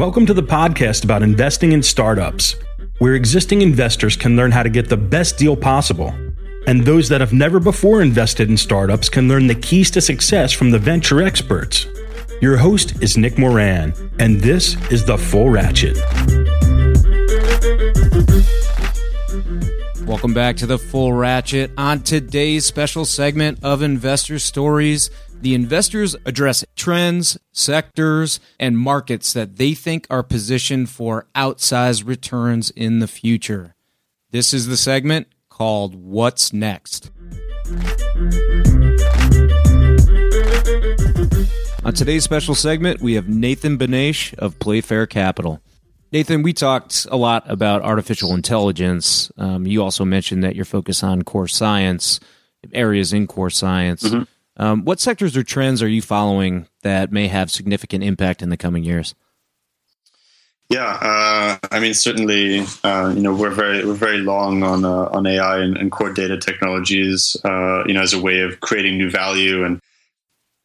Welcome to the podcast about investing in startups, where existing investors can learn how to get the best deal possible. And those that have never before invested in startups can learn the keys to success from the venture experts. Your host is Nick Moran, and this is The Full Ratchet. Welcome back to The Full Ratchet. On today's special segment of Investor Stories, the investors address trends, sectors, and markets that they think are positioned for outsized returns in the future. This is the segment called What's Next. On today's special segment, we have Nathan Benaich of Playfair Capital. Nathan, we talked a lot about artificial intelligence. Um, you also mentioned that you're focused on core science, areas in core science. Mm-hmm. Um, what sectors or trends are you following that may have significant impact in the coming years? Yeah, uh, I mean, certainly, uh, you know, we're very we're very long on uh, on AI and, and, core data technologies, uh, you know, as a way of creating new value and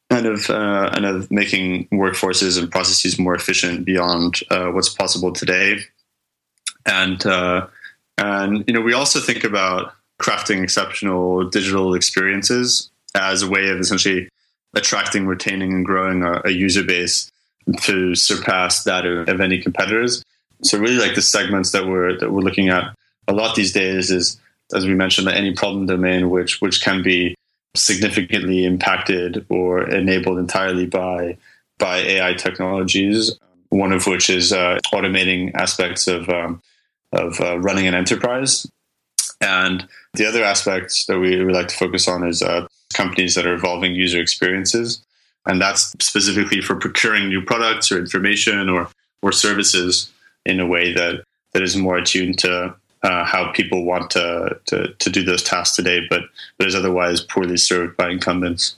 kind of uh, and of making workforces and processes more efficient beyond uh, what's possible today. And and you know, we also think about crafting exceptional digital experiences as a way of essentially attracting, retaining, and growing a, a user base to surpass that of, of, any competitors. So really, like the segments that we're that we're looking at a lot these days is, as we mentioned, any problem domain which which can be significantly impacted or enabled entirely by by AI technologies. One of which is uh, automating aspects of um, of uh, running an enterprise, and the other aspect that we, we like to focus on is uh, companies that are evolving user experiences. And that's specifically for procuring new products or information or, or services in a way that, that is more attuned to uh, how people want to, to, to do those tasks today, but, but is otherwise poorly served by incumbents.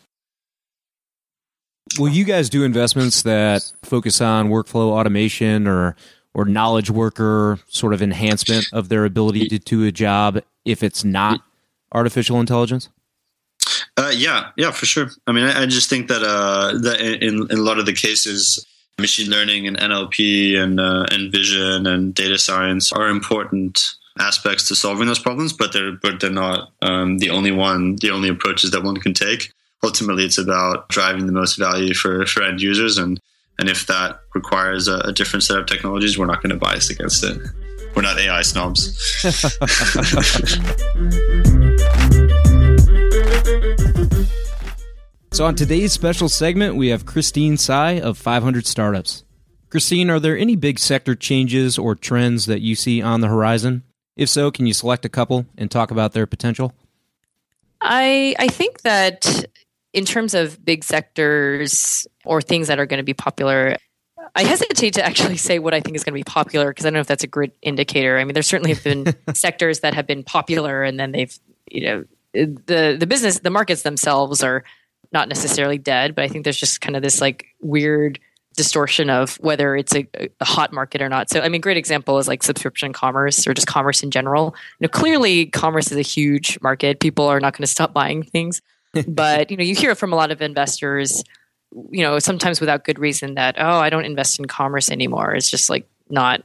Will you guys do investments that focus on workflow automation or or knowledge worker sort of enhancement of their ability to do a job if it's not artificial intelligence? Uh, yeah, yeah, for sure. I mean, I, I just think that uh, that in, in, a lot of the cases, machine learning and NLP and uh, and vision and data science are important aspects to solving those problems, but they're but they're not um, the only one, the only approaches that one can take. Ultimately, it's about driving the most value for for end users, and and if that requires a, a different set of technologies, we're not going to bias against it. We're not AI snobs. So, on today's special segment, we have Christine Tsai of 500 Startups. Christine, are there any big sector changes or trends that you see on the horizon? If so, can you select a couple and talk about their potential? I I think that in terms of big sectors or things that are going to be popular, I hesitate to actually say what I think is going to be popular because I don't know if that's a good indicator. I mean, there certainly have been sectors that have been popular and then they've, you know, the the business, the markets themselves are not necessarily dead, but I think there's just kind of this like weird distortion of whether it's a, a, hot market or not. So, I mean, great example is like subscription commerce or just commerce in general. You know, clearly commerce is a huge market. People are not going to stop buying things, but you know, you hear from a lot of investors, you know, sometimes without good reason that oh, I don't invest in commerce anymore. It's just like not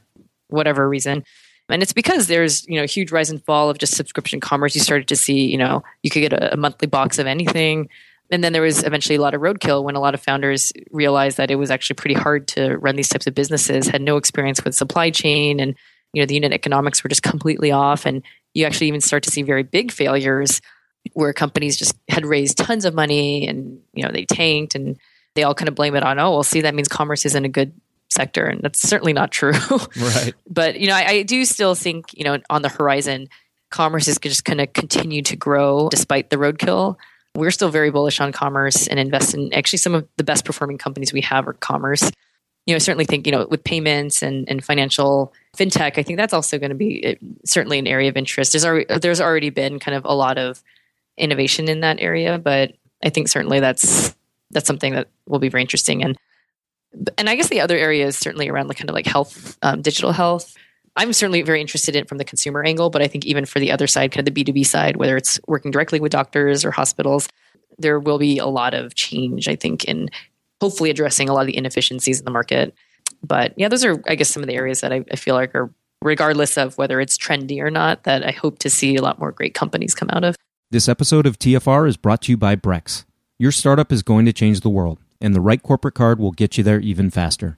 whatever reason. And it's because there's, you know, huge rise and fall of just subscription commerce. You started to see, you know, you could get a, a monthly box of anything and then there was eventually a lot of roadkill when a lot of founders realized that it was actually pretty hard to run these types of businesses had no experience with supply chain and you know the unit economics were just completely off. And you actually even start to see very big failures where companies just had raised tons of money and you know they tanked and they all kind of blame it on oh well see that means commerce isn't a good sector. And that's certainly not true. Right. But you know I, I do still think you know on the horizon commerce is just going to continue to grow despite the roadkill we're still very bullish on commerce and invest in actually some of the best performing companies we have are commerce. you know, I certainly think, you know, with payments and, and financial fintech, I think that's also going to be uh, certainly an area of interest. There's already, there's already been kind of a lot of innovation in that area, but I think certainly that's that's something that will be very interesting. And and I guess the other area is certainly around like kind of like health, um, digital health. I'm certainly very interested in from the consumer angle, but I think even for the other side, kind of the B2B side, whether it's working directly with doctors or hospitals, there will be a lot of change, I think, in hopefully addressing a lot of the inefficiencies in the market. But yeah, those are, I guess, some of the areas that I, I feel like are, regardless of whether it's trendy or not, that I hope to see a lot more great companies come out of. This episode of TFR is brought to you by Brex. Your startup is going to change the world, and the right corporate card will get you there even faster.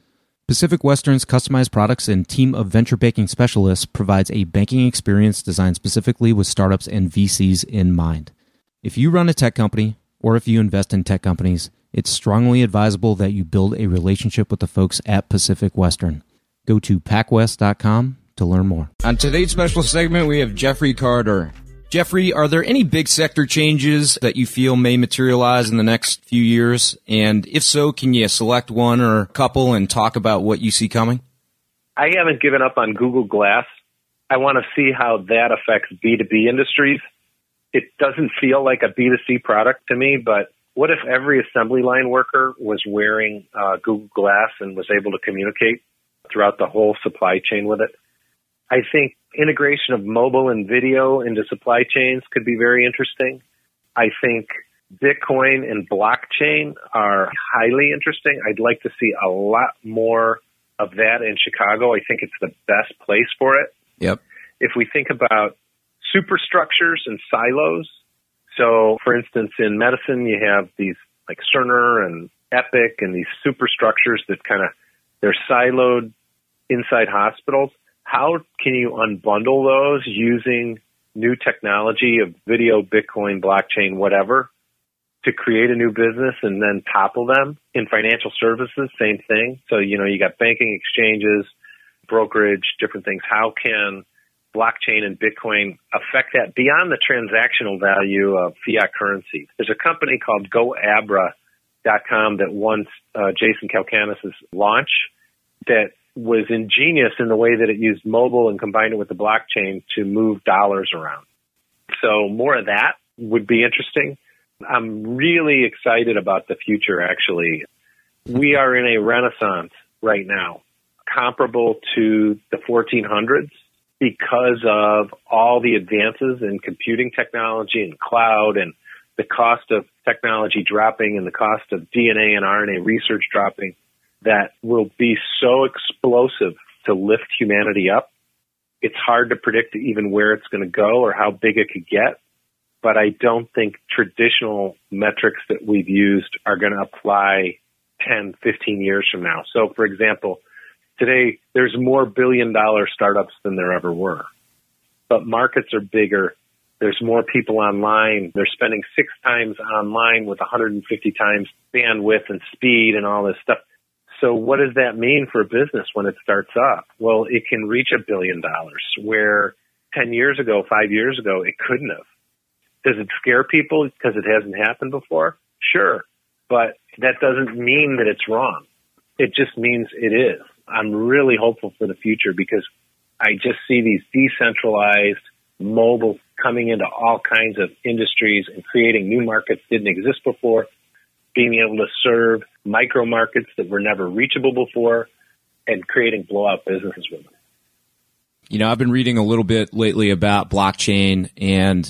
Pacific Western's customized products and team of venture banking specialists provides a banking experience designed specifically with startups and VCs in mind. If you run a tech company or if you invest in tech companies, it's strongly advisable that you build a relationship with the folks at Pacific Western. Go to pacwest.com to learn more. On today's special segment, we have Jeffrey Carter. Jeffrey, are there any big sector changes that you feel may materialize in the next few years? And if so, can you select one or a couple and talk about what you see coming? I haven't given up on Google Glass. I want to see how that affects B2B industries. It doesn't feel like a B2C product to me, but what if every assembly line worker was wearing uh, Google Glass and was able to communicate throughout the whole supply chain with it? I think integration of mobile and video into supply chains could be very interesting. I think Bitcoin and blockchain are highly interesting. I'd like to see a lot more of that in Chicago. I think it's the best place for it. Yep. If we think about superstructures and silos, so for instance, in medicine, you have these like Cerner and Epic and these superstructures that kind of they're siloed inside hospitals how can you unbundle those using new technology of video, Bitcoin, blockchain, whatever, to create a new business and then topple them? In financial services, same thing. So, you know, you got banking exchanges, brokerage, different things. How can blockchain and Bitcoin affect that beyond the transactional value of fiat currency? There's a company called GoAbra.com that once uh, Jason Calacanis' launch that was ingenious in the way that it used mobile and combined it with the blockchain to move dollars around. So more of that would be interesting. I'm really excited about the future actually. We are in a renaissance right now, comparable to the 1400s because of all the advances in computing technology and cloud and the cost of technology dropping and the cost of DNA and RNA research dropping that will be so explosive to lift humanity up. It's hard to predict even where it's going to go or how big it could get. But I don't think traditional metrics that we've used are going to apply 10, 15 years from now. So, for example, today there's more billion dollar startups than there ever were. But markets are bigger. There's more people online. They're spending six times online with 150 times bandwidth and speed and all this stuff. So what does that mean for a business when it starts up? Well, it can reach a billion dollars where 10 years ago, five years ago, it couldn't have. Does it scare people because it hasn't happened before? Sure. But that doesn't mean that it's wrong. It just means it is. I'm really hopeful for the future because I just see these decentralized mobile coming into all kinds of industries and creating new markets that didn't exist before, being able to serve micro markets that were never reachable before, and creating blowout businesses with them. You know, I've been reading a little bit lately about blockchain and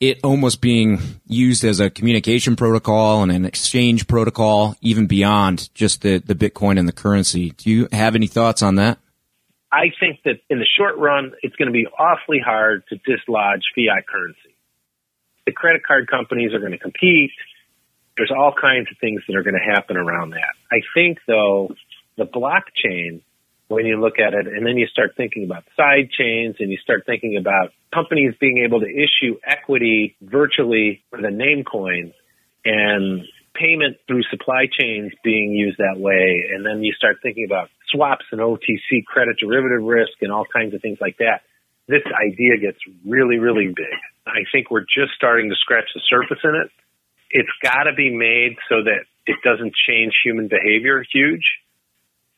it almost being used as a communication protocol and an exchange protocol, even beyond just the, the Bitcoin and the currency. Do you have any thoughts on that? I think that in the short run, it's going to be awfully hard to dislodge fiat currency. The credit card companies are going to compete. There's all kinds of things that are going to happen around that. I think, though, the blockchain, when you look at it, and then you start thinking about side chains and you start thinking about companies being able to issue equity virtually with a Namecoin and payment through supply chains being used that way. And then you start thinking about swaps and OTC credit derivative risk and all kinds of things like that. This idea gets really, really big. I think we're just starting to scratch the surface in it. It's got to be made so that it doesn't change human behavior huge.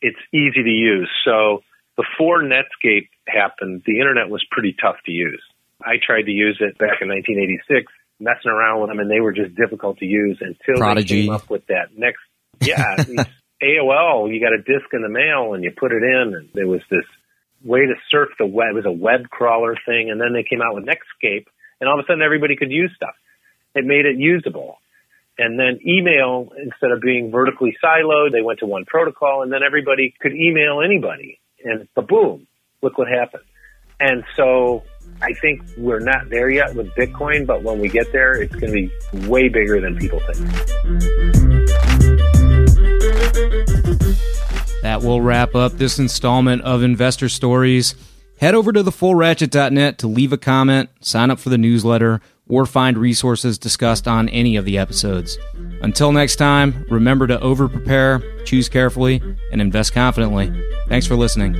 It's easy to use. So before Netscape happened, the internet was pretty tough to use. I tried to use it back in 1986 messing around with them, and they were just difficult to use until Prodigy. they came up with that next. Yeah, AOL. You got a disc in the mail, and you put it in, and there was this way to surf the web. It was a web crawler thing, and then they came out with Netscape, and all of a sudden everybody could use stuff. It made it usable. And then email, instead of being vertically siloed, they went to one protocol, and then everybody could email anybody. And boom, look what happened. And so I think we're not there yet with Bitcoin, but when we get there, it's going to be way bigger than people think. That will wrap up this installment of Investor Stories. Head over to thefullratchet.net to leave a comment, sign up for the newsletter, or find resources discussed on any of the episodes. Until next time, remember to over prepare, choose carefully, and invest confidently. Thanks for listening.